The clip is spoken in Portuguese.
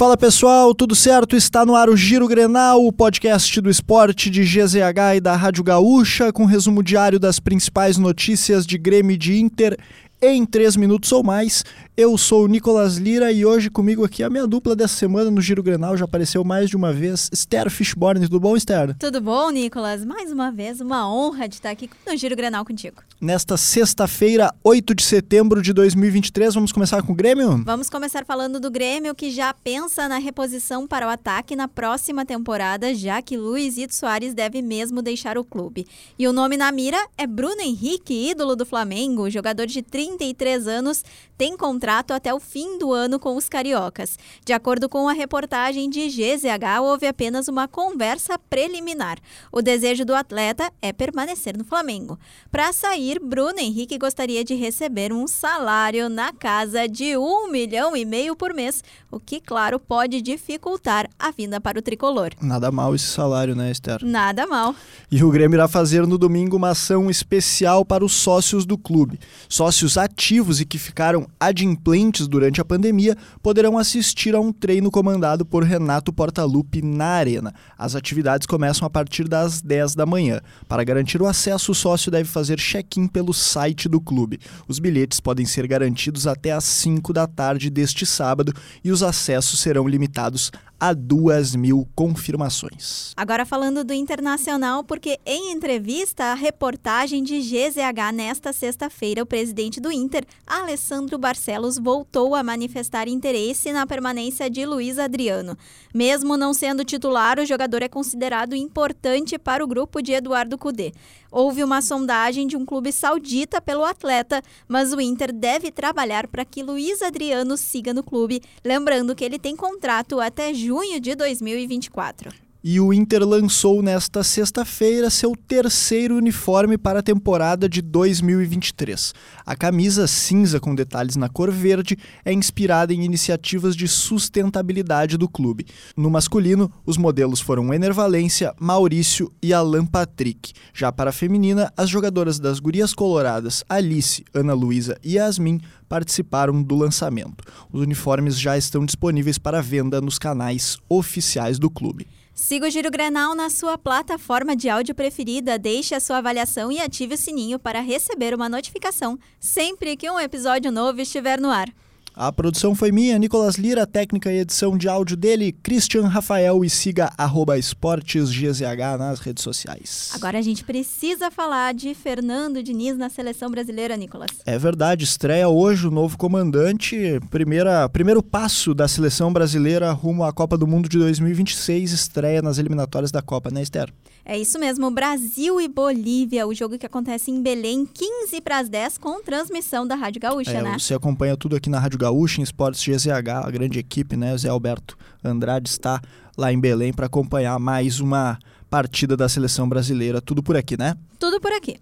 Fala pessoal, tudo certo? Está no ar o Giro Grenal, o podcast do esporte de GZH e da Rádio Gaúcha, com resumo diário das principais notícias de Grêmio e de Inter em três minutos ou mais. Eu sou o Nicolas Lira e hoje comigo aqui a minha dupla dessa semana no Giro Grenal já apareceu mais de uma vez, Esther Fishborn. Tudo bom, Esther? Tudo bom, Nicolas? Mais uma vez, uma honra de estar aqui no Giro Grenal contigo. Nesta sexta-feira, 8 de setembro de 2023, vamos começar com o Grêmio? Vamos começar falando do Grêmio, que já pensa na reposição para o ataque na próxima temporada, já que Luizito Soares deve mesmo deixar o clube. E o nome na mira é Bruno Henrique, ídolo do Flamengo, jogador de 33 anos, tem contrato até o fim do ano com os cariocas. De acordo com a reportagem de GZH, houve apenas uma conversa preliminar. O desejo do atleta é permanecer no Flamengo. Para sair, Bruno Henrique gostaria de receber um salário na casa de um milhão e meio por mês, o que, claro, pode dificultar a vinda para o tricolor. Nada mal esse salário, né, Esther? Nada mal. E o Grêmio irá fazer no domingo uma ação especial para os sócios do clube. Sócios ativos e que ficaram adimplentes durante a pandemia poderão assistir a um treino comandado por Renato Portaluppi na Arena. As atividades começam a partir das 10 da manhã. Para garantir o acesso, o sócio deve fazer check-in pelo site do clube. Os bilhetes podem ser garantidos até às 5 da tarde deste sábado e os acessos serão limitados a duas mil confirmações. Agora falando do Internacional, porque em entrevista à reportagem de GZH nesta sexta-feira, o presidente do Inter, Alessandro Barcelos, voltou a manifestar interesse na permanência de Luiz Adriano. Mesmo não sendo titular, o jogador é considerado importante para o grupo de Eduardo Cudê. Houve uma sondagem de um clube saudita pelo atleta, mas o Inter deve trabalhar para que Luiz Adriano siga no clube, lembrando que ele tem contrato até junho de 2024. E o Inter lançou nesta sexta-feira seu terceiro uniforme para a temporada de 2023. A camisa cinza com detalhes na cor verde é inspirada em iniciativas de sustentabilidade do clube. No masculino, os modelos foram Enervalência, Maurício e Alan Patrick. Já para a feminina, as jogadoras das Gurias Coloradas, Alice, Ana Luísa e Yasmin participaram do lançamento. Os uniformes já estão disponíveis para venda nos canais oficiais do clube. Siga o Giro Grenal na sua plataforma de áudio preferida, deixe a sua avaliação e ative o sininho para receber uma notificação sempre que um episódio novo estiver no ar. A produção foi minha, Nicolas Lira, técnica e edição de áudio dele, Christian Rafael e siga esportesgzh nas redes sociais. Agora a gente precisa falar de Fernando Diniz na seleção brasileira, Nicolas. É verdade, estreia hoje o novo comandante, primeira, primeiro passo da seleção brasileira rumo à Copa do Mundo de 2026, estreia nas eliminatórias da Copa, né, Esther? É isso mesmo, Brasil e Bolívia, o jogo que acontece em Belém, 15 para as 10, com transmissão da Rádio Gaúcha, é, né? Você acompanha tudo aqui na Rádio Gaúcha, em Esportes GZH, a grande equipe, né? O Zé Alberto Andrade está lá em Belém para acompanhar mais uma partida da seleção brasileira. Tudo por aqui, né? Tudo por aqui.